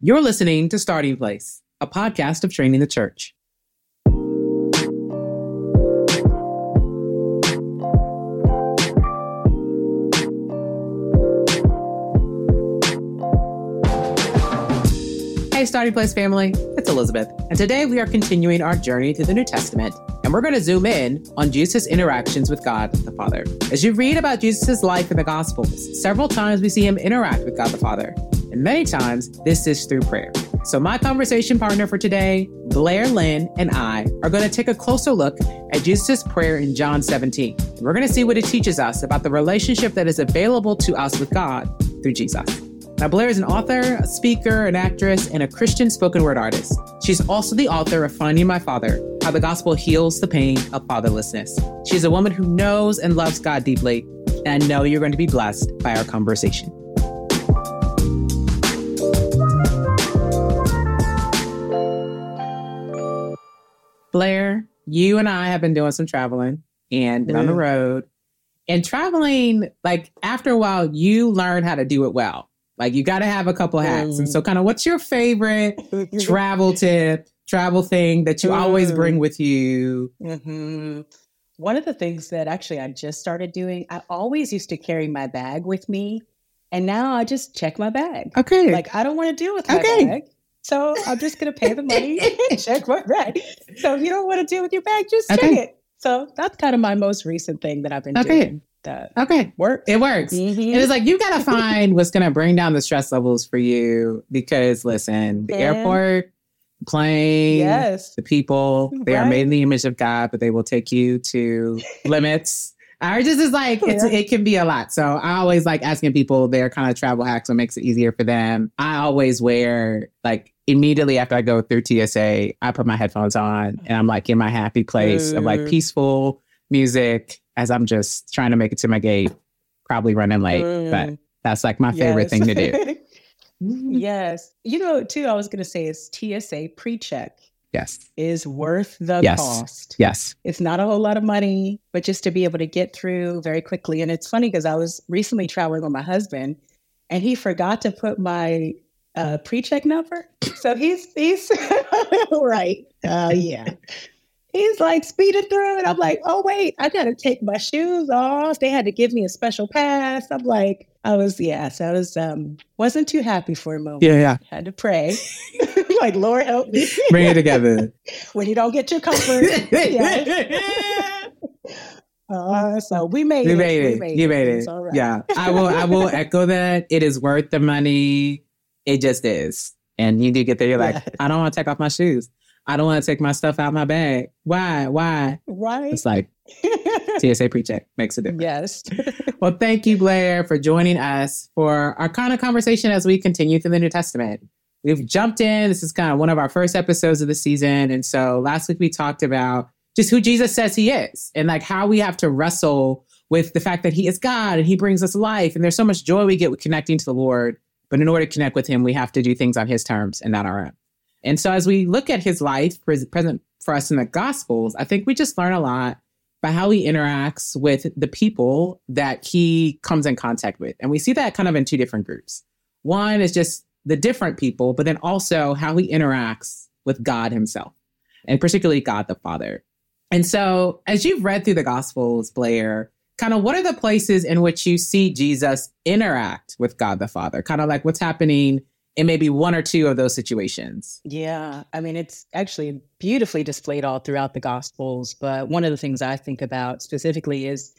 You're listening to Starting Place, a podcast of Training the Church. Hey, Starting Place family, it's Elizabeth, and today we are continuing our journey through the New Testament, and we're going to zoom in on Jesus' interactions with God the Father. As you read about Jesus' life in the Gospels, several times we see him interact with God the Father, and many times this is through prayer. So, my conversation partner for today, Blair Linne, and I are going to take a closer look at Jesus' prayer in John 17. And we're going to see what it teaches us about the relationship that is available to us with God through Jesus. Now, Blair is an author, a speaker, an actress, and a Christian spoken word artist. She's also the author of Finding My Father How the Gospel Heals the Pain of Fatherlessness. She's a woman who knows and loves God deeply, and I know you're going to be blessed by our conversation. Blair, you and I have been doing some traveling and been on the road. And traveling, like after a while, you learn how to do it well. Like you got to have a couple hacks. And so, kind of, what's your favorite travel tip, travel thing that you always bring with you? hmm One of the things that actually I just started doing, I always used to carry my bag with me. And now I just check my bag. Okay. Like I don't want to deal with my Okay. bag. So I'm just going to pay the money and check my bag. So if you don't want to deal with your bag, just check Okay. it. So that's kind of my most recent thing that I've been Okay. doing. That okay. works. It works. Mhm. It's like you got to find what's going to bring down the stress levels for you because listen, the Yeah. airport, plane, Yes. the people, they are made in the image of God, but they will take you to limits. Ours just is like it's, Yeah. it can be a lot. So I always like asking people their kind of travel hacks what makes it easier for them. I always wear like immediately after I go through TSA, I put my headphones on and I'm like in my happy place of like peaceful music as I'm just trying to make it to my gate, probably running late. But Mm. that's like my favorite Yes. thing to do. yes. You know, too, I was going to say is TSA pre check Yes. is worth the Yes. cost. Yes. It's not a whole lot of money, but just to be able to get through very quickly. And it's funny because I was recently traveling with my husband and he forgot to put my uh, pre-check number. So he's he's right. Uh, yeah. He's like speeding through, and I'm like, oh wait, I gotta take my shoes off. They had to give me a special pass. I'm like, I was yeah, so I was um wasn't too happy for a moment. Yeah. Yeah. Had to pray, like Lord help me Bring it together. when you don't get your comfort. Uh, so we made You it. made We it. You made It's it. all right. Yeah. I will I will echo that. It is worth the money. It just is. And you do get there, you're like. I don't want to take off my shoes. I don't want to take my stuff out my bag. Why? Why? Right. It's like TSA pre-check makes a difference. yes. Well, thank you, Blair, for joining us for our kind of conversation as we continue through the New Testament. We've jumped in. This is kind of one of our first episodes of the season. And so last week we talked about just who Jesus says he is and like how we have to wrestle with the fact that he is God and he brings us life. And there's so much joy we get with connecting to the Lord. But in order to connect with him, we have to do things on his terms and not our own. And so as we look at his life pres- present for us in the Gospels, I think we just learn a lot by how he interacts with the people that he comes in contact with. And we see that kind of in two different groups. One is just the different people, but then also how he interacts with God himself, and particularly God the Father. And so, as you've read through the Gospels, Blair, kind of what are the places in which you see Jesus interact with God the Father? Kind of like what's happening in maybe one or two of those situations. Yeah. I mean, it's actually beautifully displayed all throughout the Gospels. But one of the things I think about specifically is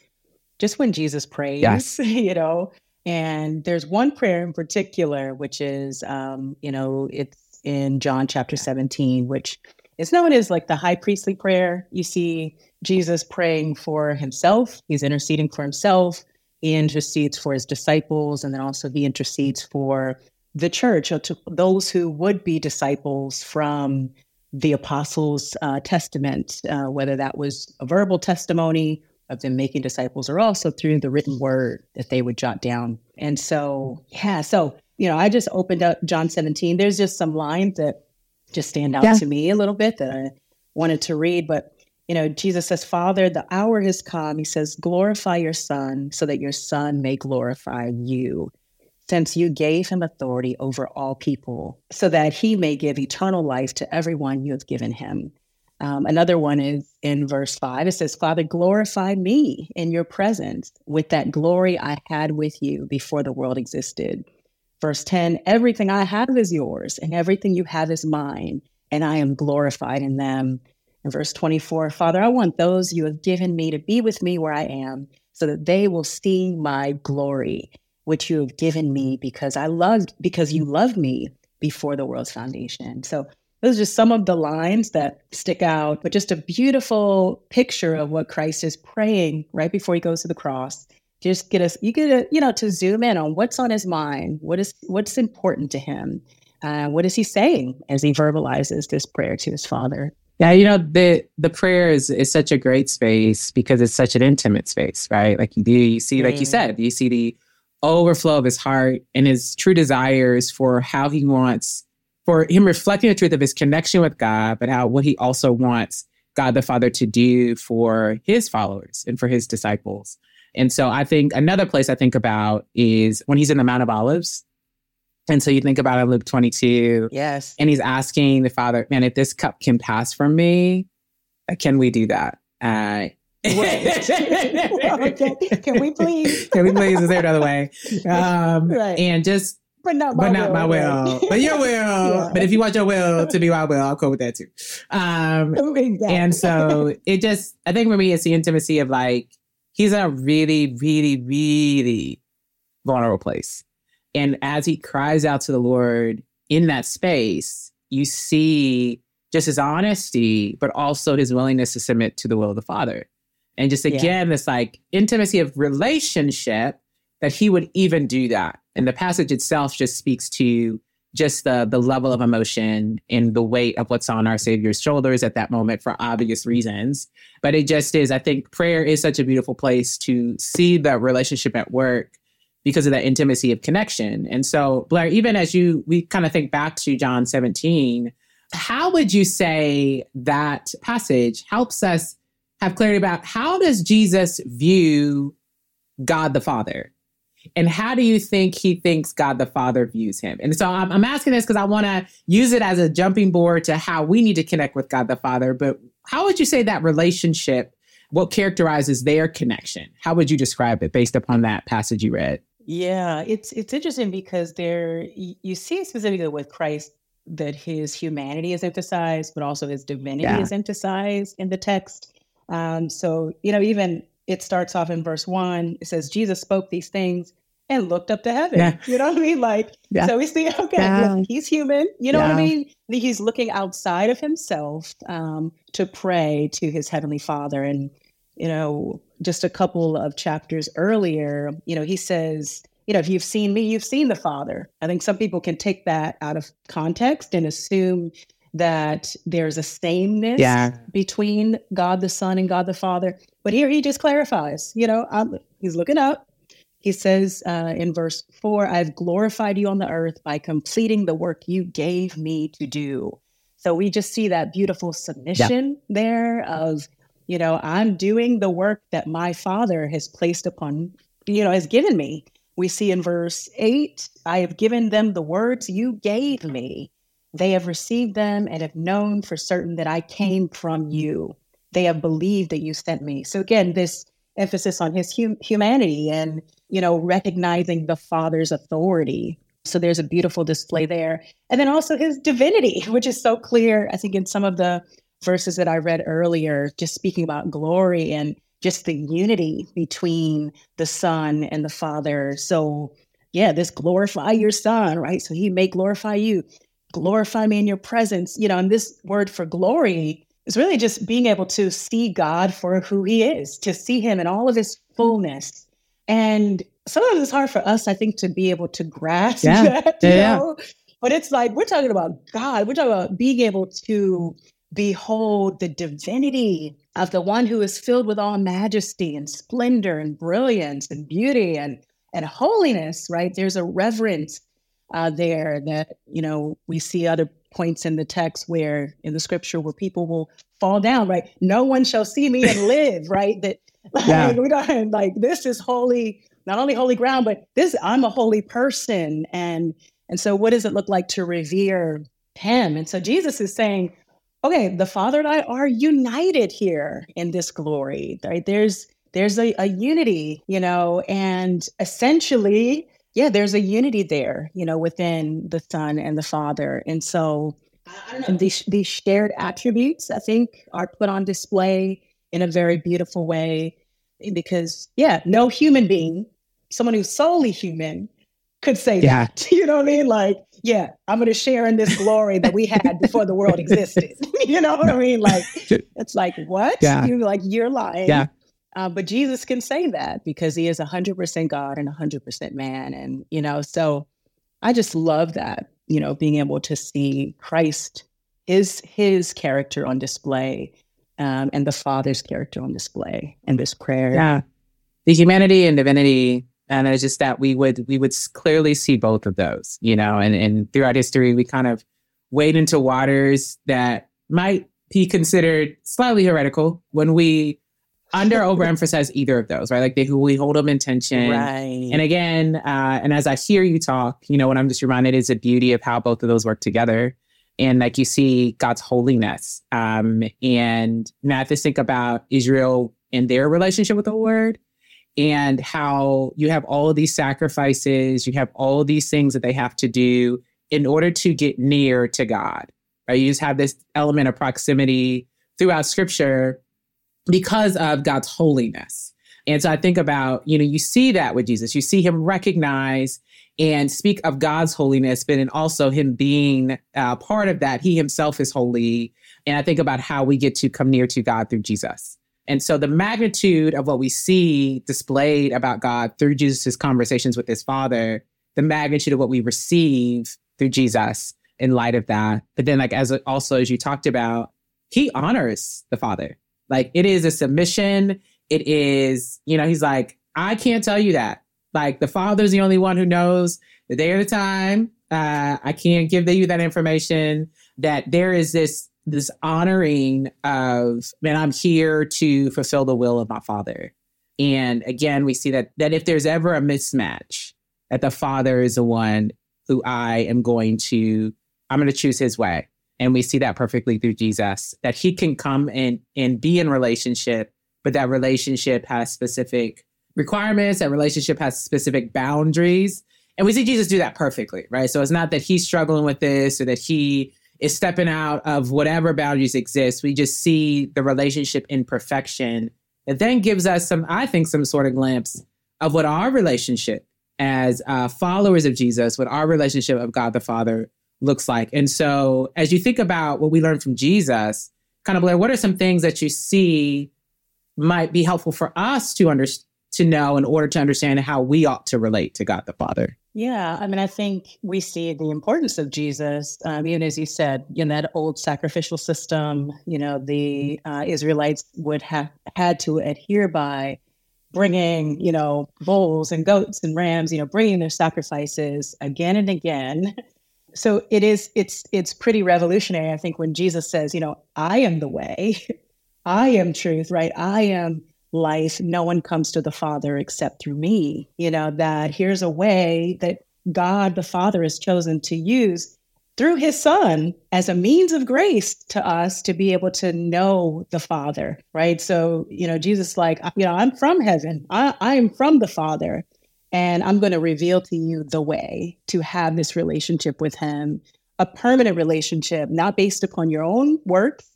just when Jesus prays, Yes. you know, and there's one prayer in particular, which is, um, you know, it's in John chapter 17, which is known as like the high priestly prayer. You see Jesus praying for himself, he's interceding for himself, he intercedes for his disciples, and then also he intercedes for the church or to those who would be disciples from the apostles' uh, testament, uh, whether that was a verbal testimony of them making disciples or also through the written word that they would jot down. And so, yeah, so, you know, I just opened up John 17. There's just some lines that just stand out Yeah. to me a little bit that I wanted to read. But, you know, Jesus says, Father, the hour has come. He says, glorify your son so that your son may glorify you. since you gave him authority over all people, so that he may give eternal life to everyone you have given him. Um, another one is in verse five. It says, Father, glorify me in your presence with that glory I had with you before the world existed. Verse 10 Everything I have is yours, and everything you have is mine, and I am glorified in them. In verse 24, Father, I want those you have given me to be with me where I am, so that they will see my glory, which you have given me because I loved, because you loved me before the world's foundation. So those are just some of the lines that stick out, but just a beautiful picture of what Christ is praying right before he goes to the cross. Just get us, you get a, you know, to zoom in on what's on his mind, what is what's important to him, uh, what is he saying as he verbalizes this prayer to his father. Yeah, you know, the the prayer is is such a great space because it's such an intimate space, right? Like you do, you see, like you mm-hmm. said, you see the overflow of his heart and his true desires for how he wants for him reflecting the truth of his connection with God, but how what he also wants God the Father to do for his followers and for his disciples. And so I think another place I think about is when he's in the Mount of Olives. And so you think about it, Luke 22. Yes. And he's asking the Father, man, if this cup can pass from me, uh, can we do that? Uh, okay. Can we please? Can we please? Is there another way? Um, Right. And just But not my but not will, my will. But your will. Yeah. But if you want your will to be my will, I'll go with that too. Um, Exactly. and so it just, I think for me, it's the intimacy of like, he's in a really, really, really vulnerable place. And as he cries out to the Lord in that space, you see just his honesty, but also his willingness to submit to the will of the Father. And just Yeah. again, this like intimacy of relationship that he would even do that. And the passage itself just speaks to just the the level of emotion and the weight of what's on our Savior's shoulders at that moment for obvious reasons. But it just is, I think prayer is such a beautiful place to see the relationship at work because of that intimacy of connection. And so, Blair, even as you we kind of think back to John 17, how would you say that passage helps us have clarity about how does Jesus view God the Father? And how do you think he thinks God the Father views him? And so I'm, I'm asking this because I want to use it as a jumping board to how we need to connect with God the Father. But how would you say that relationship, what characterizes their connection? How would you describe it based upon that passage you read? Yeah, it's it's interesting because there you see specifically with Christ that his humanity is emphasized, but also his divinity Yeah. is emphasized in the text. Um, so you know, even it starts off in verse one. It says Jesus spoke these things and looked up to heaven. Yeah. You know what I mean? Like Yeah. so we see, okay, Yeah. look, he's human. You know what I mean? He's looking outside of himself um, to pray to his heavenly Father, and you know, just a couple of chapters earlier, you know, he says, you know, if you've seen me, you've seen the Father. I think some people can take that out of context and assume that there's a sameness Yeah. between God the Son and God the Father. But here he just clarifies, you know, I'm, he's looking up. He says uh, in verse four, I've glorified you on the earth by completing the work you gave me to do. So we just see that beautiful submission there of, you know, I'm doing the work that my father has placed upon, you know, has given me. We see in verse eight, I have given them the words you gave me. They have received them and have known for certain that I came from you. They have believed that you sent me. So again, this emphasis on his hum- humanity and you know recognizing the father's authority so there's a beautiful display there and then also his divinity which is so clear i think in some of the verses that i read earlier just speaking about glory and just the unity between the son and the father so yeah this glorify your son right so he may glorify you glorify me in your presence you know and this word for glory is really just being able to see God for who he is, to see him in all of his fullness. And sometimes it's hard for us, I think, to be able to grasp Yeah. that, yeah. know? But it's like we're talking about God. We're talking about being able to behold the divinity of the one who is filled with all majesty and splendor and brilliance and beauty and and holiness, right? There's a reverence uh, there that you know we see other points in the text where in the scripture where people will fall down right no one shall see me and live right that like, Yeah. we don't like this is holy not only holy ground, but this I'm a holy person. And and so what does it look like to revere him? And so Jesus is saying, okay, the Father and I are united here in this glory. Right? There's there's a, a unity, you know, and essentially, yeah, there's a unity there, you know, within the Son and the Father. And so and these these shared attributes, I think, are put on display in a very beautiful way because yeah, no human being, someone who's solely human, could say yeah. that. You know what I mean? Like, yeah, I'm going to share in this glory that we had before the world existed. you know what I mean? Like, it's like what? Yeah. You're like you're lying. Yeah. Uh, but Jesus can say that because he is 100% God and 100% man. And, you know, so I just love that, you know, being able to see Christ, his, his character on display um, and the Father's character on display in this prayer. Yeah. The humanity and divinity. And it's just that we would we would clearly see both of those, you know, and, and throughout history we kind of wade into waters that might be considered slightly heretical when we under overemphasize either of those, right? Like they we hold them in tension. Right. And again, uh, and as I hear you talk, you know, what I'm just reminded is the beauty of how both of those work together and like you see God's holiness. Um, and now I just think about Israel and their relationship with the Lord and how you have all these sacrifices, you have all these things that they have to do in order to get near to God. Right? You just have this element of proximity throughout scripture because of God's holiness. And so I think about, you know, you see that with Jesus. You see him recognize and speak of God's holiness, but then also him being uh, part of that. He himself is holy. And I think about how we get to come near to God through Jesus. And so the magnitude of what we see displayed about God through Jesus' conversations with his father, the magnitude of what we receive through Jesus in light of that. But then like as also as you talked about, he honors the father. Like it is a submission. It is, you know, he's like, I can't tell you that. Like the father's the only one who knows the day or the time. Uh, I can't give you that information. That there is this this honoring of man, I'm here to fulfill the will of my father. And again, we see that that if there's ever a mismatch, that the father is the one who I am going to, I'm going to choose his way. And we see that perfectly through Jesus, that he can come and, and be in relationship, but that relationship has specific requirements, that relationship has specific boundaries. And we see Jesus do that perfectly, right? So it's not that he's struggling with this or that he is stepping out of whatever boundaries exist. We just see the relationship in perfection. It then gives us some, I think, some sort of glimpse of what our relationship as uh, followers of Jesus, what our relationship of God the Father looks like. And so as you think about what we learned from Jesus, kind of Blair, what are some things that you see might be helpful for us to understand? to know in order to understand how we ought to relate to God the Father. Yeah, I mean, I think we see the importance of Jesus, um, even as you said, in that old sacrificial system. You know, the uh, Israelites would have had to adhere by bringing, you know, bulls and goats and rams. You know, bringing their sacrifices again and again. So it is. It's it's pretty revolutionary. I think when Jesus says, you know, I am the way, I am truth, right? I am life, no one comes to the Father except through me. You know, that here's a way that God the Father has chosen to use through his son as a means of grace to us to be able to know the father right so you know jesus like you know i'm from heaven i, I am from the father and i'm going to reveal to you the way to have this relationship with him a permanent relationship not based upon your own works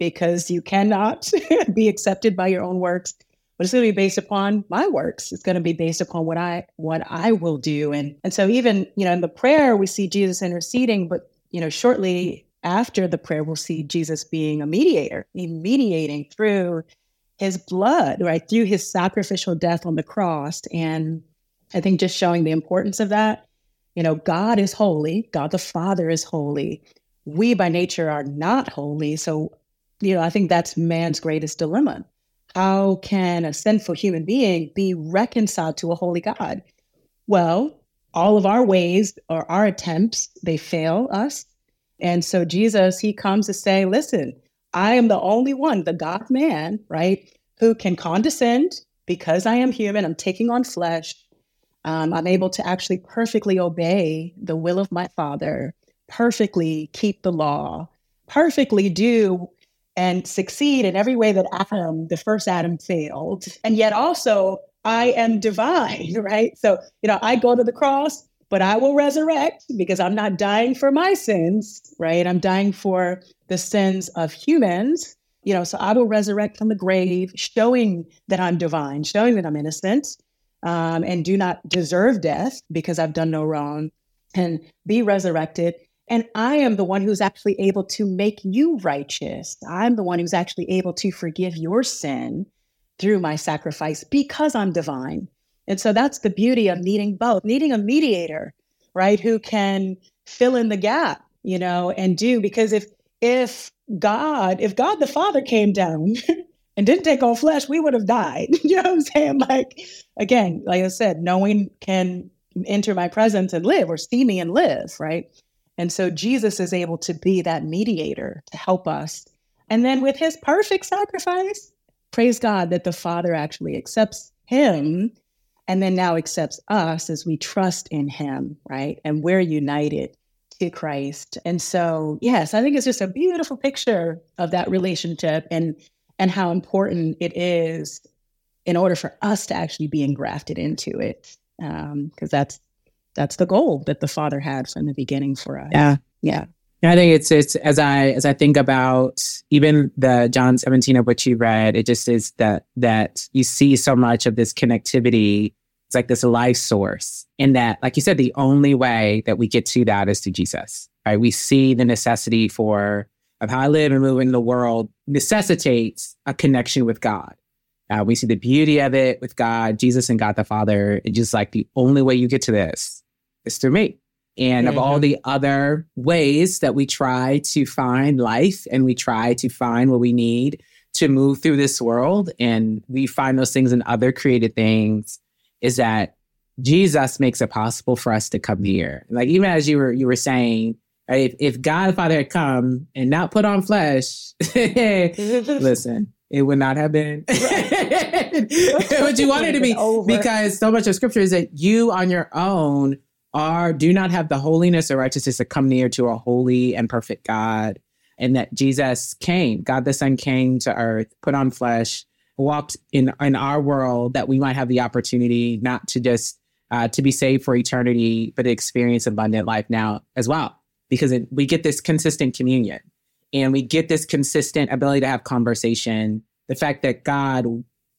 because you cannot be accepted by your own works but it's going to be based upon my works. It's going to be based upon what i what i will do. And and so even you know in the prayer we see jesus interceding but you know shortly after the prayer we'll see jesus being a mediator mediating through his blood right through his sacrificial death on the cross. And i think just showing the importance of that you know god is holy. God the father is holy. We by nature are not holy. So you know, I think that's man's greatest dilemma. How can a sinful human being be reconciled to a holy God? Well, all of our ways or our attempts, they fail us. And so Jesus, he comes to say, listen, I am the only one, the God man, right, who can condescend because I am human, I'm taking on flesh, Um, I'm able to actually perfectly obey the will of my Father, perfectly keep the law, perfectly do and succeed in every way that Adam, the first Adam, failed. And yet also, I am divine, right? So, you know, I go to the cross, but I will resurrect because I'm not dying for my sins, right? I'm dying for the sins of humans. You know, so I will resurrect from the grave, showing that I'm divine, showing that I'm innocent um, and do not deserve death because I've done no wrong, and be resurrected. And I am the one who's actually able to make you righteous. I'm the one who's actually able to forgive your sin through my sacrifice because I'm divine. And so that's the beauty of needing both, needing a mediator, right, who can fill in the gap, you know, and do because if if God, if God the Father came down and didn't take on flesh, we would have died. you know what I'm saying? Like again, like I said, no one can enter my presence and live or see me and live, right? And so Jesus is able to be that mediator to help us. And then with his perfect sacrifice, praise God that the Father actually accepts him and then now accepts us as we trust in him, right? And we're united to Christ. And so, yes, I think it's just a beautiful picture of that relationship and and how important it is in order for us to actually be engrafted into it. Because um, that's that's the goal that the Father had from the beginning for us. Yeah. Yeah. I think it's it's as I as I think about even the John 17 of which you read, it just is that that you see so much of this connectivity it's like this life source. In that, like you said, the only way that we get to that is to Jesus. Right? We see the necessity for of how I live and move in the world necessitates a connection with God. Uh, we see the beauty of it with God, Jesus and God the Father. It's just like the only way you get to this is through me. And mm-hmm. of all mm-hmm. the other ways that we try to find life and we try to find what we need to move through this world, and we find those things in other created things, is that Jesus makes it possible for us to come here. Like even as you were you were saying, if, if God the Father had come and not put on flesh, listen, it would not have been what you wanted to be. Because so much of scripture is that you on your own are do not have the holiness or righteousness to come near to a holy and perfect God. And that Jesus came, God the Son came to earth, put on flesh, walked in in our world that we might have the opportunity not to just uh, to be saved for eternity, but to experience abundant life now as well, because it, we get this consistent communion and we get this consistent ability to have conversation. The fact that God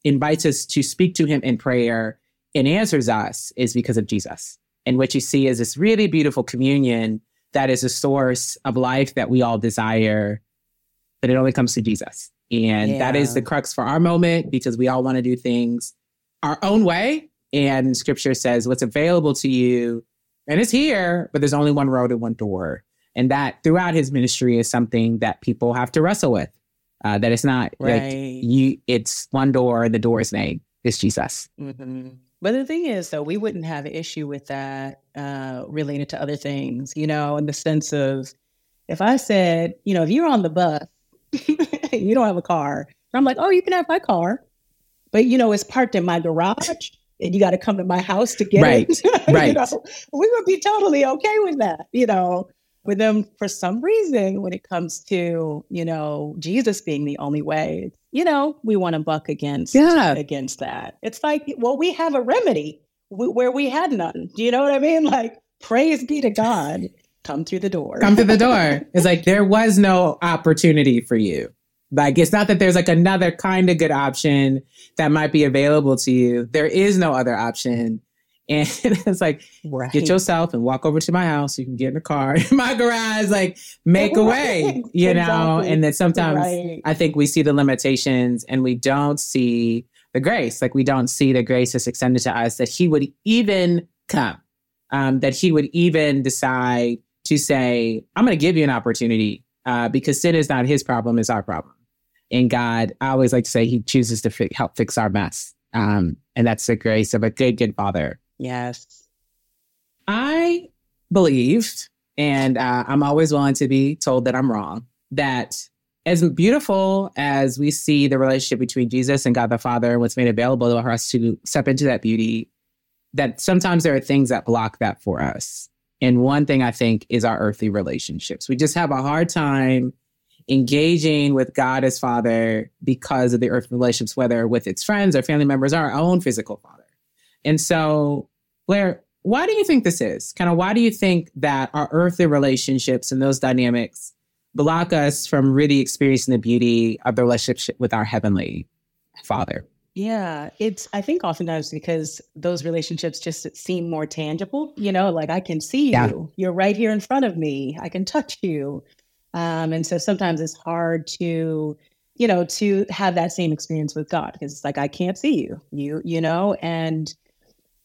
invites us to speak to Him in prayer and answers us is because of Jesus. And what you see is this really beautiful communion that is a source of life that we all desire, but it only comes to Jesus. And yeah. that is the crux for our moment because we all want to do things our own way. And scripture says what's available to you, and it's here, but there's only one road and one door. And that throughout his ministry is something that people have to wrestle with. Uh, that it's not right. like you, it's one door, and the door's name is Jesus. Mm-hmm. But the thing is, though, we wouldn't have an issue with that uh, related to other things, you know, in the sense of if I said, you know, if you're on the bus you don't have a car. I'm like, oh, you can have my car. But, you know, it's parked in my garage and you got to come to my house to get right. it. right. you know, we would be totally okay with that, you know. With them, for some reason, when it comes to, you know, Jesus being the only way, you know, we want to buck against yeah. against that. It's like, well, we have a remedy where we had none. Do you know what I mean? Like, praise be to God come through the door. Come through the door. It's like there was no opportunity for you. Like it's not that there's like another kind of good option that might be available to you. There is no other option. And it's like, right. get yourself and walk over to my house. You can get in the car in my garage, like make a way, you exactly. know? And then sometimes right. I think we see the limitations and we don't see the grace. Like we don't see the grace that's extended to us that he would even come, um, that he would even decide to say, I'm going to give you an opportunity uh, because sin is not his problem, it's our problem. And God, I always like to say, he chooses to fi- help fix our mess. Um, and that's the grace of a good, good father. Yes. I believed, and uh, I'm always willing to be told that I'm wrong, that as beautiful as we see the relationship between Jesus and God the Father and what's made available for us to step into that beauty, that sometimes there are things that block that for us. And one thing I think is our earthly relationships. We just have a hard time engaging with God as Father because of the earthly relationships, whether with its friends or family members or our own physical father. And so, Blair, why do you think this is? Kind of why do you think that our earthly relationships and those dynamics block us from really experiencing the beauty of the relationship with our heavenly Father? Yeah, it's, I think oftentimes because those relationships just seem more tangible, you know, like I can see you, yeah. you're right here in front of me, I can touch you. Um, and so sometimes it's hard to, you know, to have that same experience with God because it's like, I can't see you, you, you know, and,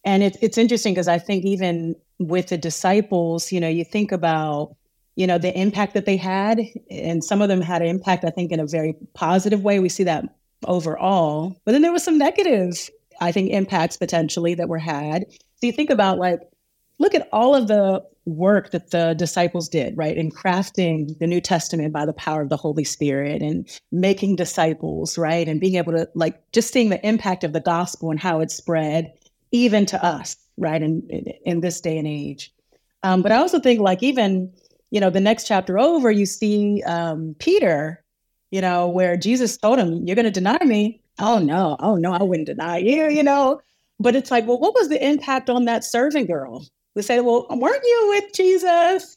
and it's, it's interesting because I think even with the disciples, you know, you think about, you know, the impact that they had, and some of them had an impact, I think, in a very positive way. We see that overall. But then there was some negative, I think, impacts potentially that were had. So you think about like, look at all of the work that the disciples did, right, in crafting the New Testament by the power of the Holy Spirit and making disciples, right, and being able to like just seeing the impact of the gospel and how it spread even to us, right, in in, this day and age. Um, but I also think like even you know the next chapter over, you see um, Peter you know, where Jesus told him, You're going to deny me. Oh, no. Oh, no, I wouldn't deny you, you know. But it's like, well, what was the impact on that servant girl? We say, Well, weren't you with Jesus?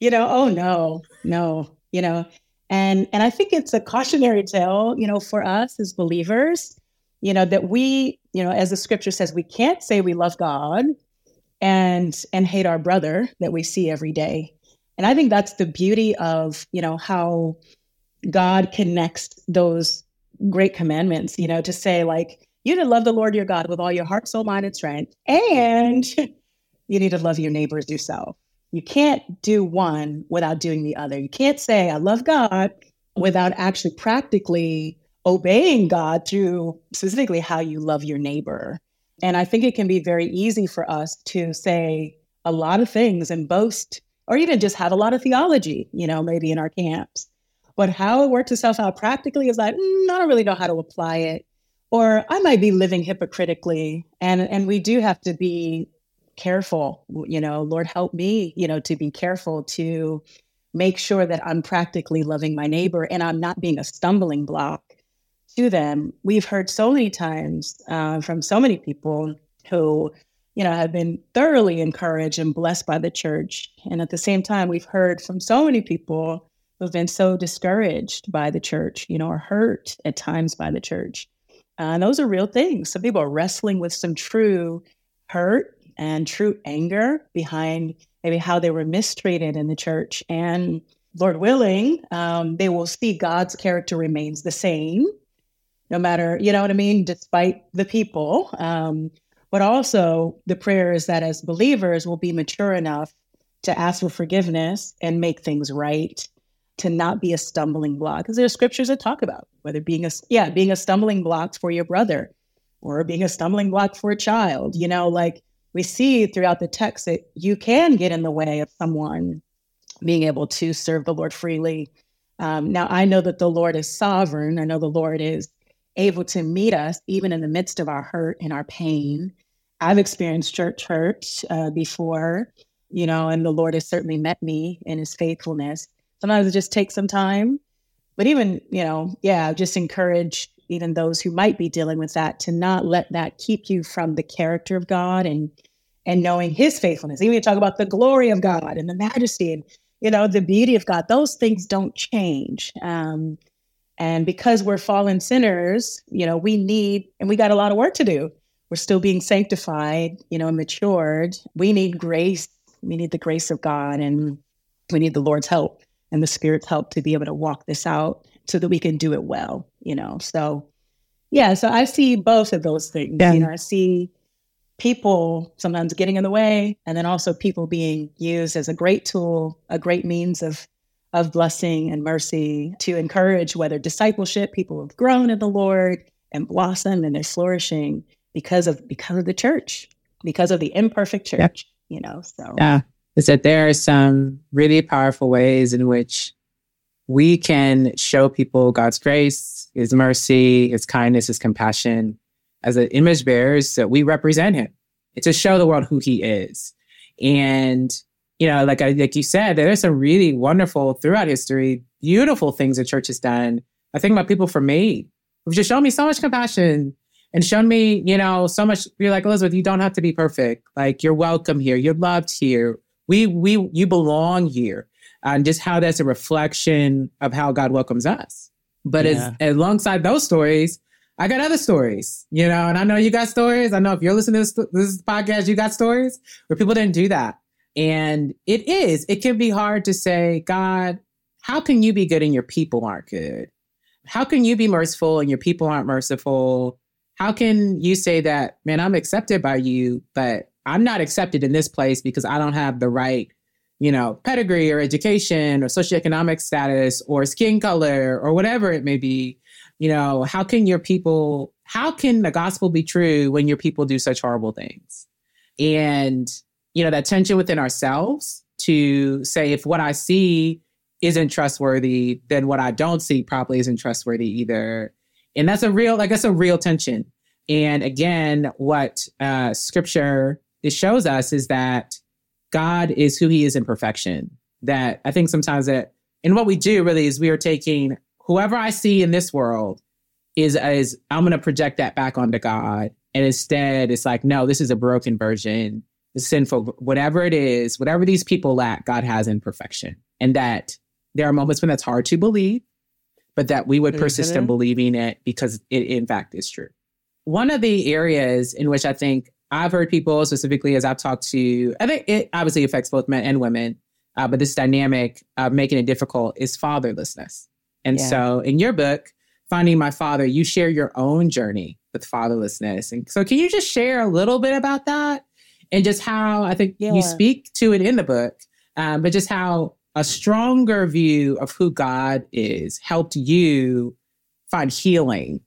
You know, oh, no, no, you know. And, and I think it's a cautionary tale, you know, for us as believers, you know, that we, you know, as the scripture says, we can't say we love God and and hate our brother that we see every day. And I think that's the beauty of, you know, how God connects those great commandments, you know, to say, like, you need to love the Lord your God with all your heart, soul, mind, and strength. And you need to love your neighbors yourself. You can't do one without doing the other. You can't say, I love God without actually practically obeying God through specifically how you love your neighbor. And I think it can be very easy for us to say a lot of things and boast, or even just have a lot of theology, you know, maybe in our camps. But how it works itself out practically is like, mm, I don't really know how to apply it. Or I might be living hypocritically. And and we do have to be careful, you know, Lord help me, you know, to be careful to make sure that I'm practically loving my neighbor and I'm not being a stumbling block to them. We've heard so many times uh, from so many people who, you know, have been thoroughly encouraged and blessed by the church. And at the same time, we've heard from so many people who've been so discouraged by the church, you know, or hurt at times by the church. Uh, and those are real things. Some people are wrestling with some true hurt and true anger behind maybe how they were mistreated in the church. And Lord willing, um, they will see God's character remains the same, no matter, you know what I mean, despite the people. Um, but also, the prayer is that as believers, we'll be mature enough to ask for forgiveness and make things right to not be a stumbling block. Because there are scriptures that talk about whether being a yeah being a stumbling block for your brother or being a stumbling block for a child you know like we see throughout the text that you can get in the way of someone being able to serve the lord freely. Um, now i know that the lord is sovereign. I know the lord is able to meet us even in the midst of our hurt and our pain i've experienced church hurt uh, before you know and the lord has certainly met me in his faithfulness Sometimes it just takes some time. But even, you know, yeah, just encourage even those who might be dealing with that to not let that keep you from the character of God and and knowing his faithfulness. Even you talk about the glory of God and the majesty and you know the beauty of God. Those things don't change. Um, and because we're fallen sinners, you know, we need and we got a lot of work to do. We're still being sanctified, you know, and matured. We need grace. We need the grace of God and we need the Lord's help and the Spirit's help to be able to walk this out so that we can do it well, you know. So, yeah, so I see both of those things. Yeah. You know, I see people sometimes getting in the way, and then also people being used as a great tool, a great means of of blessing and mercy to encourage whether discipleship, people have grown in the Lord and blossomed and they're flourishing because of because of the church, because of the imperfect church, yeah. you know. So yeah is that there are some really powerful ways in which we can show people God's grace, His mercy, His kindness, His compassion as an image bearers that we represent Him. to show the world who he is. And, you know, like I, like you said, there's some really wonderful throughout history, beautiful things the church has done. I think about people for me who've just shown me so much compassion and shown me, you know, so much. You're like, Elizabeth, you don't have to be perfect. Like you're welcome here. You're loved here. We, we, you belong here. And just how that's a reflection of how God welcomes us. But yeah. as, alongside those stories, I got other stories, you know, and I know you got stories. I know if you're listening to this, this podcast, you got stories where people didn't do that. And it is, it can be hard to say, God, how can you be good and your people aren't good? How can you be merciful and your people aren't merciful? How can you say that, man, I'm accepted by you, but I'm not accepted in this place because I don't have the right, you know, pedigree or education or socioeconomic status or skin color or whatever it may be? you know, how can your people, how can the gospel be true when your people do such horrible things? And, you know, that tension within ourselves to say, if what I see isn't trustworthy, then what I don't see probably isn't trustworthy either. And that's a real, like, that's a real tension. And again, what uh, scripture it shows us is that God is who he is in perfection. That I think sometimes that, and what we do really is we are taking whoever I see in this world is is I'm gonna project that back onto God. And instead it's like, no, this is a broken version, it's sinful, whatever it is, whatever these people lack, God has in perfection. And that there are moments when that's hard to believe, but that we would persist mm-hmm. in believing it because it in fact is true. One of the areas in which I think I've heard people specifically as I've talked to, I think it obviously affects both men and women, uh, but this dynamic of making it difficult is fatherlessness. And yeah. so in your book, Finding My Father, you share your own journey with fatherlessness. And so can you just share a little bit about that and just how I think yeah. you speak to it in the book, um, but just how a stronger view of who God is helped you find healing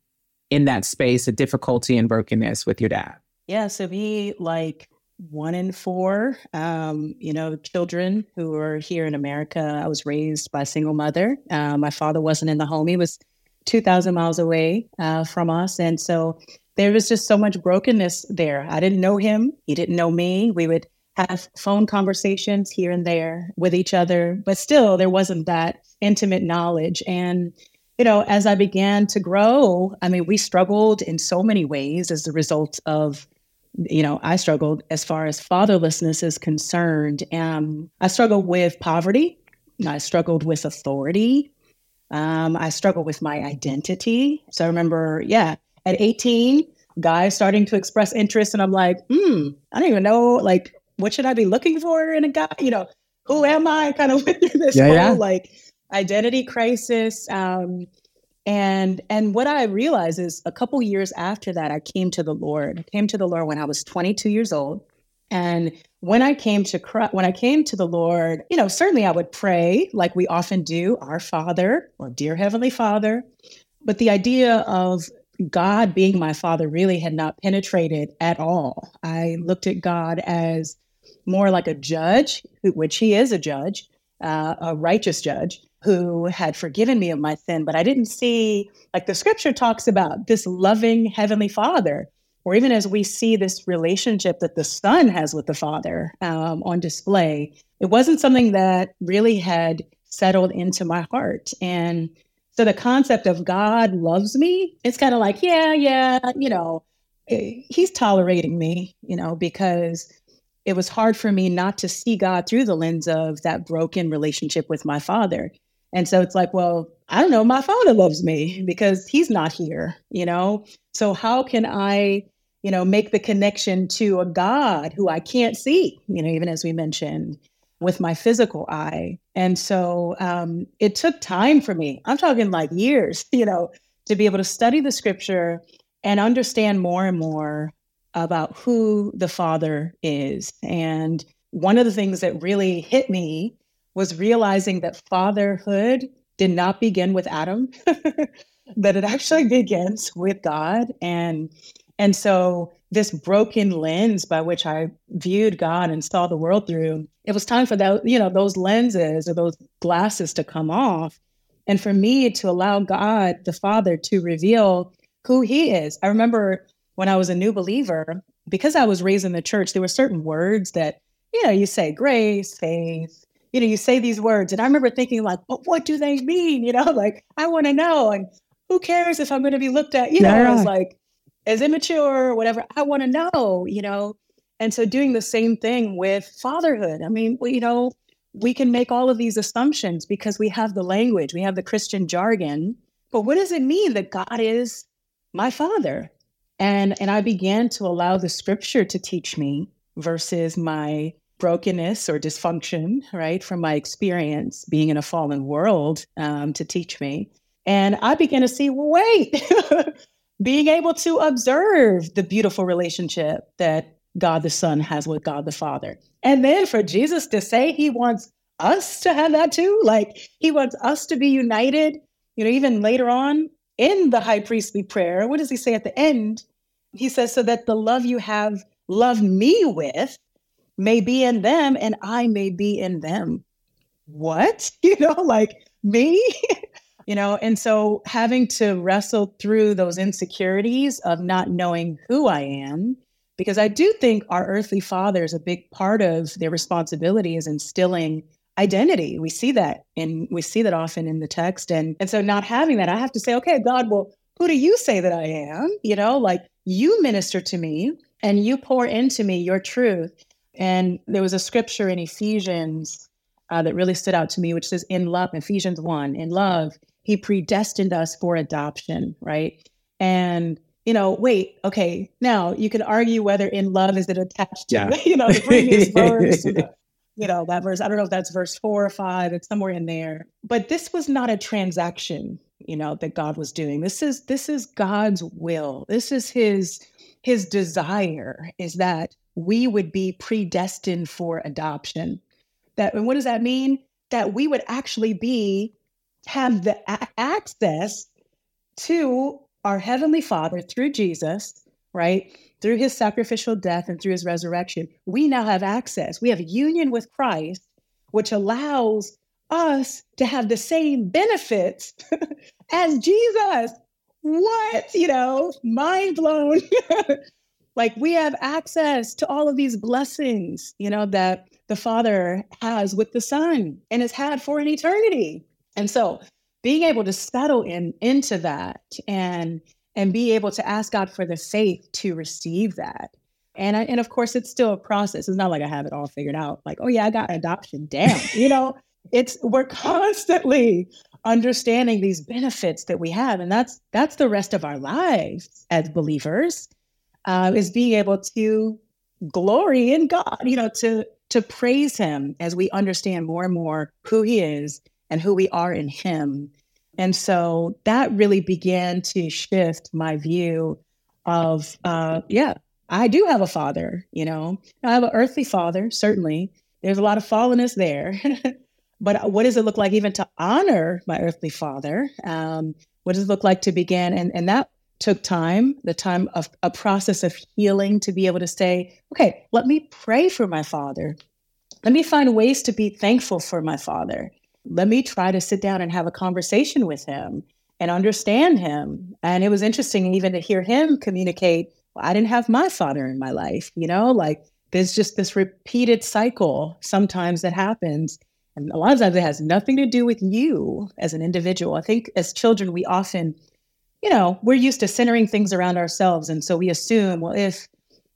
in that space of difficulty and brokenness with your dad? Yeah, so be like one in four, um, you know, children who are here in America. I was raised by a single mother. Uh, my father wasn't in the home; he was two thousand miles away uh, from us, and so there was just so much brokenness there. I didn't know him; he didn't know me. We would have phone conversations here and there with each other, but still, there wasn't that intimate knowledge. And you know, as I began to grow, I mean, we struggled in so many ways as a result of you know, I struggled as far as fatherlessness is concerned. Um, I struggled with poverty. I struggled with authority. Um, I struggled with my identity. So I remember, yeah, at 18, guys starting to express interest, and I'm like, hmm, I don't even know, like, what should I be looking for in a guy? You know, who am I? Kind of went through this yeah, whole yeah. like identity crisis. Um, and and what i realized is a couple years after that i came to the lord i came to the lord when i was 22 years old and when i came to when i came to the lord you know certainly i would pray like we often do our father or dear heavenly father but the idea of god being my father really had not penetrated at all i looked at god as more like a judge which he is a judge uh, a righteous judge who had forgiven me of my sin, but I didn't see, like the scripture talks about, this loving heavenly father, or even as we see this relationship that the son has with the father um, on display, it wasn't something that really had settled into my heart. And so the concept of God loves me, it's kind of like, yeah, yeah, you know, eh, he's tolerating me, you know, because it was hard for me not to see God through the lens of that broken relationship with my father. And so it's like, well, I don't know, my father loves me because he's not here, you know? So how can I, you know, make the connection to a God who I can't see, you know, even as we mentioned with my physical eye. And so um, it took time for me. I'm talking like years, you know, to be able to study the scripture and understand more and more about who the Father is. And one of the things that really hit me was realizing that fatherhood did not begin with Adam, that it actually begins with God. And and so this broken lens by which I viewed God and saw the world through, it was time for that, you know, those lenses or those glasses to come off. And for me to allow God, the Father, to reveal who He is. I remember when I was a new believer, because I was raised in the church, there were certain words that, you know, you say grace, faith, you know, you say these words. And I remember thinking, like, but what do they mean? You know, like, I want to know. And who cares if I'm going to be looked at, you know, yeah. was like, as immature or whatever. I want to know, you know. And so doing the same thing with fatherhood. I mean, you know, we can make all of these assumptions because we have the language, we have the Christian jargon. But what does it mean that God is my father? And and I began to allow the scripture to teach me versus my brokenness or dysfunction, right, from my experience being in a fallen world um, to teach me. And I began to see, well, wait, being able to observe the beautiful relationship that God the Son has with God the Father. And then for Jesus to say he wants us to have that too, like he wants us to be united, you know, even later on in the high priestly prayer, what does he say at the end? He says, so that the love you have loved me with may be in them and I may be in them. What? You know, like me? you know, and so having to wrestle through those insecurities of not knowing who I am because I do think our earthly fathers, a big part of their responsibility is instilling identity. We see that and we see that often in the text. And, and so not having that, I have to say, okay, God, well, who do you say that I am? You know, like you minister to me and you pour into me your truth. And there was a scripture in Ephesians uh, that really stood out to me, which says, in love, Ephesians 1, in love, he predestined us for adoption, right? And you know, wait, okay, now you can argue whether in love is it attached to, yeah. you know, the previous verse, you know, that verse. I don't know if that's verse four or five, it's somewhere in there. But this was not a transaction, you know, that God was doing. This is this is God's will. This is his his desire is that we would be predestined for adoption. That and what does that mean? That we would actually be have the a- access to our Heavenly Father through Jesus, right? Through his sacrificial death and through his resurrection, we now have access. We have union with Christ, which allows us to have the same benefits as Jesus. What? You know, mind blown. like we have access to all of these blessings, you know, that the Father has with the Son and has had for an eternity. And so being able to settle in into that and and be able to ask God for the faith to receive that. And I, and of course it's still a process. It's not like I have it all figured out. Like, oh yeah, I got adoption down. you know, it's we're constantly understanding these benefits that we have, and that's that's the rest of our lives as believers. Uh, is being able to glory in God, you know, to to praise Him as we understand more and more who He is and who we are in Him. And so that really began to shift my view of, uh, yeah, I do have a father, you know, I have an earthly father, certainly. There's a lot of fallenness there. but what does it look like even to honor my earthly father? Um, what does it look like to begin? And, and that took time, the time of a process of healing to be able to say, okay, let me pray for my father. Let me find ways to be thankful for my father let me try to sit down and have a conversation with him and understand him. And it was interesting even to hear him communicate, well, I didn't have my father in my life, you know, like there's just this repeated cycle sometimes that happens. And a lot of times it has nothing to do with you as an individual. I think as children, we often, you know, we're used to centering things around ourselves. And so we assume, well, if,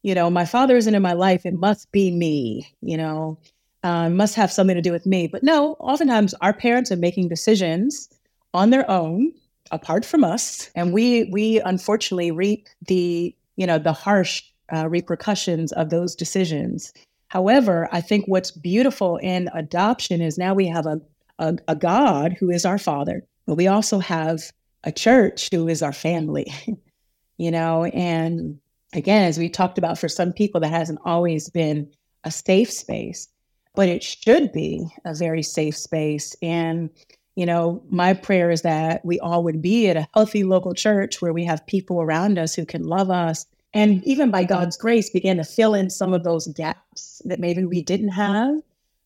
you know, my father isn't in my life, it must be me, you know uh, must have something to do with me. But no, oftentimes our parents are making decisions on their own, apart from us, and we we unfortunately reap the you know the harsh uh, repercussions of those decisions. However, I think what's beautiful in adoption is now we have a, a, a God who is our Father, but we also have a church who is our family. you know, and again, as we talked about, for some people that hasn't always been a safe space but it should be a very safe space. And, you know, my prayer is that we all would be at a healthy local church where we have people around us who can love us and even by God's grace begin to fill in some of those gaps that maybe we didn't have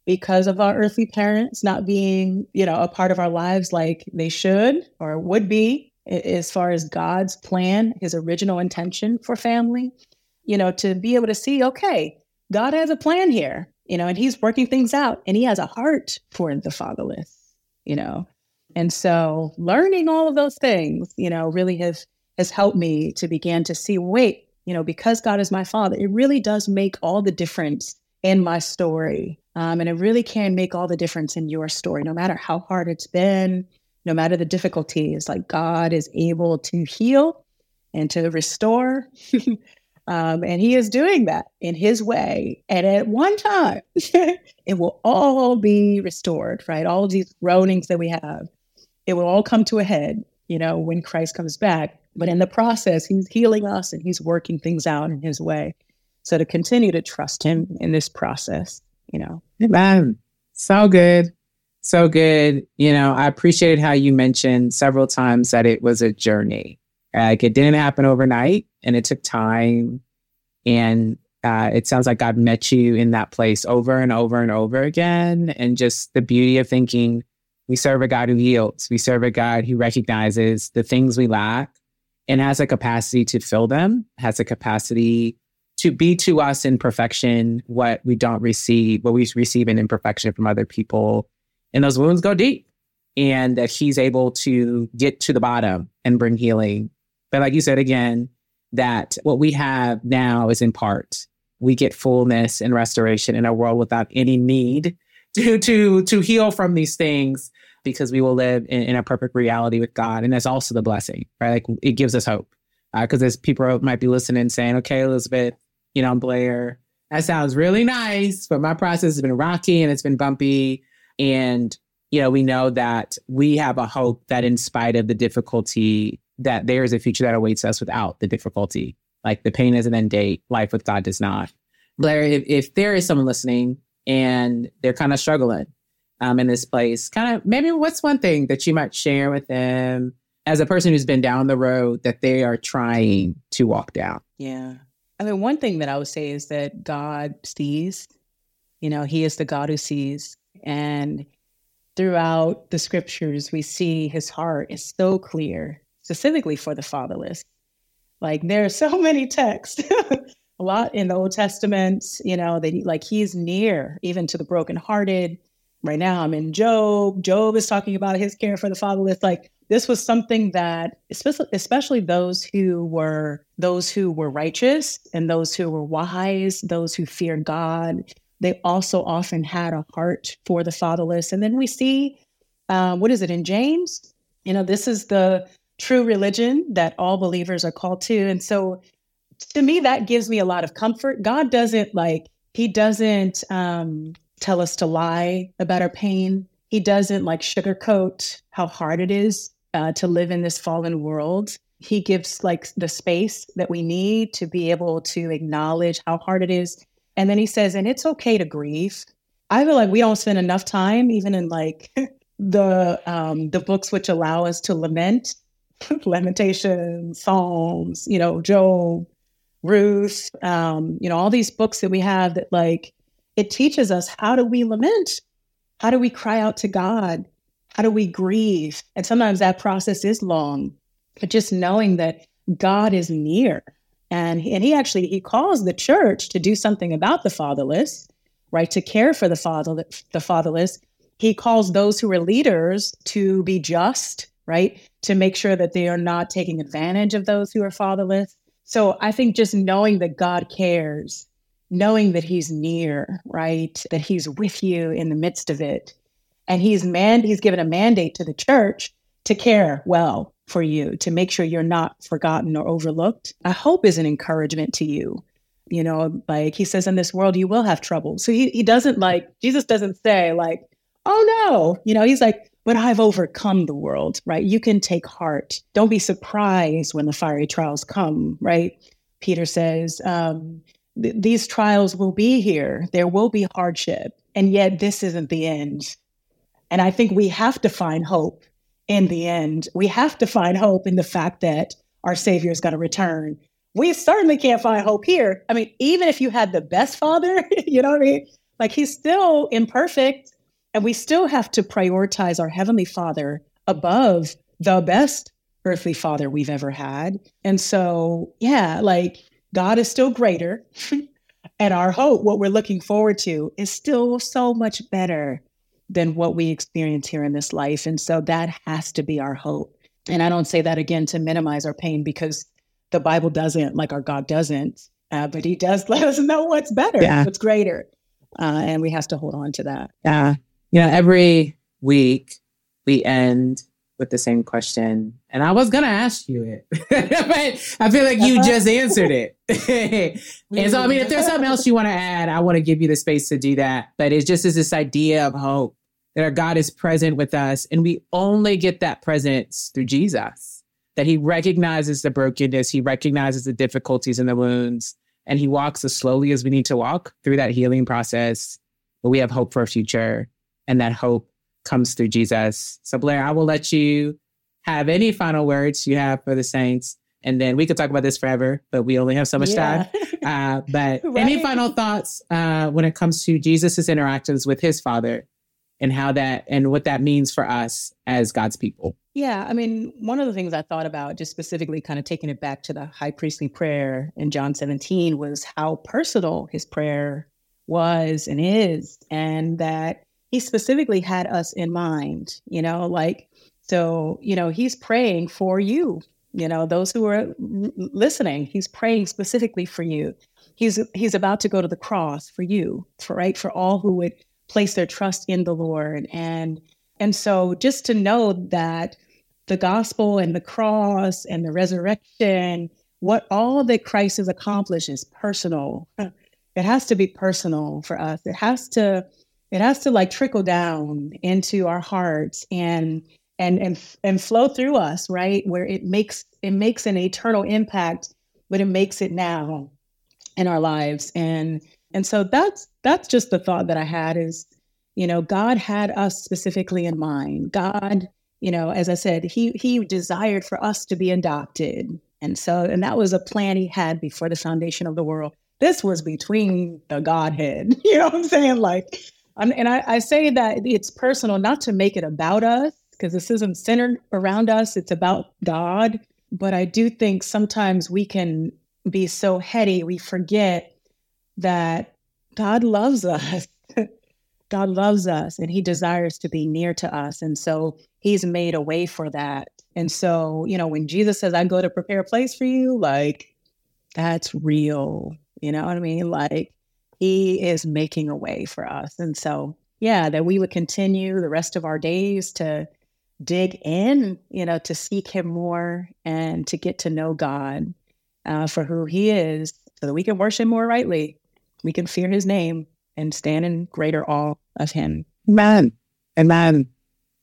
because of our earthly parents not being, you know, a part of our lives like they should or would be as far as God's plan, his original intention for family. you know, to be able to see, okay, God has a plan here, you know, and he's working things out and he has a heart for the fatherless, you know. And so learning all of those things, you know, really has has helped me to begin to see, wait, you know, because God is my father, it really does make all the difference in my story. Um, and it really can make all the difference in your story, no matter how hard it's been, no matter the difficulties. Like God is able to heal and to restore. um, and He is doing that in His way. And at one time, it will all be restored, right? All of these groanings that we have, it will all come to a head, you know, when Christ comes back. But in the process, He's healing us and He's working things out in His way. So to continue to trust Him in this process, you know. Amen. So good. So good. You know, I appreciated how you mentioned several times that it was a journey. Like it didn't happen overnight and it took time. And uh, it sounds like God met you in that place over and over and over again. And just the beauty of thinking we serve a God who heals, we serve a God who recognizes the things we lack and has a capacity to fill them, has a capacity to be to us in perfection what we don't receive, what we receive in imperfection from other people. And those wounds go deep. And that he's able to get to the bottom and bring healing. But like you said again, that what we have now is in part. We get fullness and restoration in a world without any need to to to heal from these things because we will live in, in a perfect reality with God. And that's also the blessing, right? Like it gives us hope. Because uh, as people might be listening saying, okay, Elizabeth, you know, Blair, that sounds really nice, but my process has been rocky and it's been bumpy. And, you know, we know that we have a hope that in spite of the difficulty, that there is a future that awaits us without the difficulty. Like the pain is an end date, life with God does not. Blair, if, if there is someone listening and they're kind of struggling um, in this place, kind of maybe what's one thing that you might share with them as a person who's been down the road that they are trying to walk down? Yeah. I mean, one thing that I would say is that God sees, you know, He is the God who sees. And throughout the scriptures, we see His heart is so clear, specifically for the fatherless. Like, there are so many texts, a lot in the Old Testament, you know, that like He's near even to the brokenhearted. Right now, I'm in Job. Job is talking about His care for the fatherless. Like, this was something that especially, especially those who were those who were righteous and those who were wise those who feared god they also often had a heart for the fatherless and then we see um, what is it in james you know this is the true religion that all believers are called to and so to me that gives me a lot of comfort god doesn't like he doesn't um, tell us to lie about our pain he doesn't like sugarcoat how hard it is uh, to live in this fallen world. He gives like the space that we need to be able to acknowledge how hard it is. And then he says, and it's okay to grieve. I feel like we don't spend enough time, even in like the um, the books which allow us to lament, Lamentation, Psalms, you know, Job, Ruth, um, you know, all these books that we have that like it teaches us how do we lament, how do we cry out to God, how do we grieve? And sometimes that process is long, but just knowing that God is near. And, and he actually he calls the church to do something about the fatherless, right? To care for the father the fatherless. He calls those who are leaders to be just, right? To make sure that they are not taking advantage of those who are fatherless. So I think just knowing that God cares, knowing that he's near, right? That he's with you in the midst of it, and he's man he's given a mandate to the church to care well for you to make sure you're not forgotten or overlooked i hope is an encouragement to you you know like he says in this world you will have trouble so he, he doesn't like jesus doesn't say like oh no you know he's like but i've overcome the world right you can take heart don't be surprised when the fiery trials come right peter says um, th- these trials will be here there will be hardship and yet this isn't the end and I think we have to find hope in the end. We have to find hope in the fact that our Savior is going to return. We certainly can't find hope here. I mean, even if you had the best father, you know what I mean? Like he's still imperfect, and we still have to prioritize our Heavenly Father above the best earthly father we've ever had. And so, yeah, like God is still greater. and our hope, what we're looking forward to, is still so much better than what we experience here in this life. And so that has to be our hope. And I don't say that again to minimize our pain because the Bible doesn't, like our God doesn't, uh, but He does let us know what's better, yeah. what's greater. Uh, and we have to hold on to that. Yeah. You know, every week we end with the same question. And I was going to ask you it, but I feel like you uh-huh. just answered it. and so, I mean, if there's something else you want to add, I want to give you the space to do that. But it's just is this idea of hope that our God is present with us. And we only get that presence through Jesus, that he recognizes the brokenness, he recognizes the difficulties and the wounds, and he walks as slowly as we need to walk through that healing process. But we have hope for a future. And that hope comes through Jesus. So, Blair, I will let you have any final words you have for the saints. And then we could talk about this forever, but we only have so much yeah. time. Uh, but right. any final thoughts uh, when it comes to Jesus's interactions with his father and how that and what that means for us as God's people? Yeah, I mean, one of the things I thought about, just specifically kind of taking it back to the high priestly prayer in John 17, was how personal his prayer was and is, and that he specifically had us in mind, you know, like, so, you know, he's praying for you, you know, those who are listening, he's praying specifically for you. He's he's about to go to the cross for you, for right, for all who would place their trust in the Lord. And and so just to know that the gospel and the cross and the resurrection, what all that Christ has accomplished is personal. It has to be personal for us. It has to it has to like trickle down into our hearts and and and and flow through us right? Where it makes it makes an eternal impact but it makes it now in our lives. And and so that's that's just the thought that i had is you know god had us specifically in mind. God you know as i said he he desired for us to be adopted. And so and that was a plan he had before the foundation of the world. This was between the godhead you know what i'm saying? Like and I, I say that it's personal, not to make it about us, because this isn't centered around us, it's about God. But I do think sometimes we can be so heady, we forget that God loves us. God loves us and he desires to be near to us. And so he's made a way for that. And so, you know, when Jesus says, I go to prepare a place for you, like that's real. You know what I mean? Like he is making a way for us. And so, yeah, that we would continue the rest of our days to dig in, you know, to seek Him more and to get to know God uh, for who He is so that we can worship more rightly. We can fear His name and stand in greater awe of Him. Amen. Amen.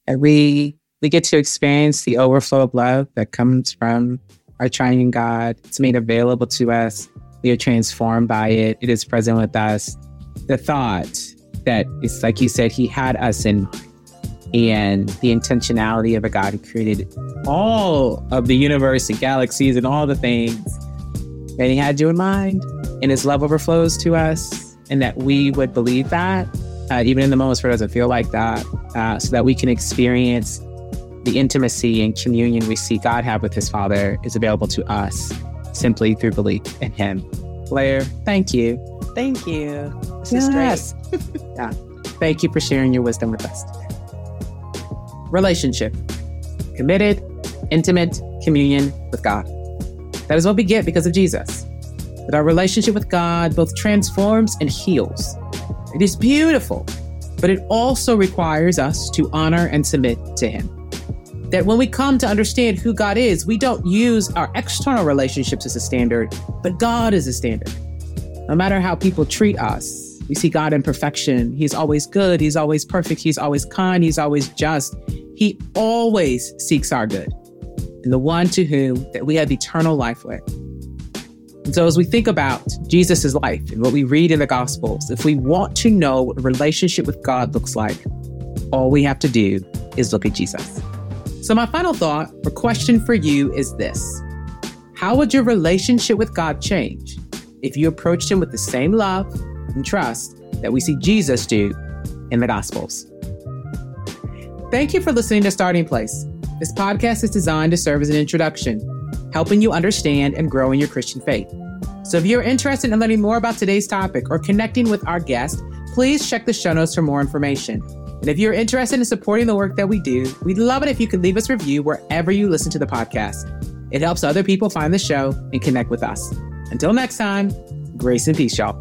And we, we get to experience the overflow of love that comes from our triune God. It's made available to us we are transformed by it. It is present with us. The thought that it's like you said, He had us in mind and the intentionality of a God who created all of the universe and galaxies and all the things. And He had you in mind, and His love overflows to us, and that we would believe that, uh, even in the moments where it doesn't feel like that, uh, so that we can experience the intimacy and communion we see God have with His Father is available to us simply through belief in Him. Blair, thank you. Thank you. This yes. is great. yeah. Thank you for sharing your wisdom with us. Relationship committed, intimate communion with God. That is what we get because of Jesus. That our relationship with God both transforms and heals. It is beautiful, but it also requires us to honor and submit to Him that when we come to understand who God is, we don't use our external relationships as a standard, but God is a standard. No matter how people treat us, we see God in perfection. He's always good, He's always perfect, He's always kind, He's always just. He always seeks our good. And the one to whom that we have eternal life with. And so as we think about Jesus' life and what we read in the Gospels, if we want to know what a relationship with God looks like, all we have to do is look at Jesus. So, my final thought or question for you is this How would your relationship with God change if you approached Him with the same love and trust that we see Jesus do in the Gospels? Thank you for listening to Starting Place. This podcast is designed to serve as an introduction, helping you understand and grow in your Christian faith. So if you're interested in learning more about today's topic or connecting with our guest, please check the show notes for more information. And if you're interested in supporting the work that we do, we'd love it if you could leave us a review wherever you listen to the podcast. It helps other people find the show and connect with us. Until next time, grace and peace, y'all.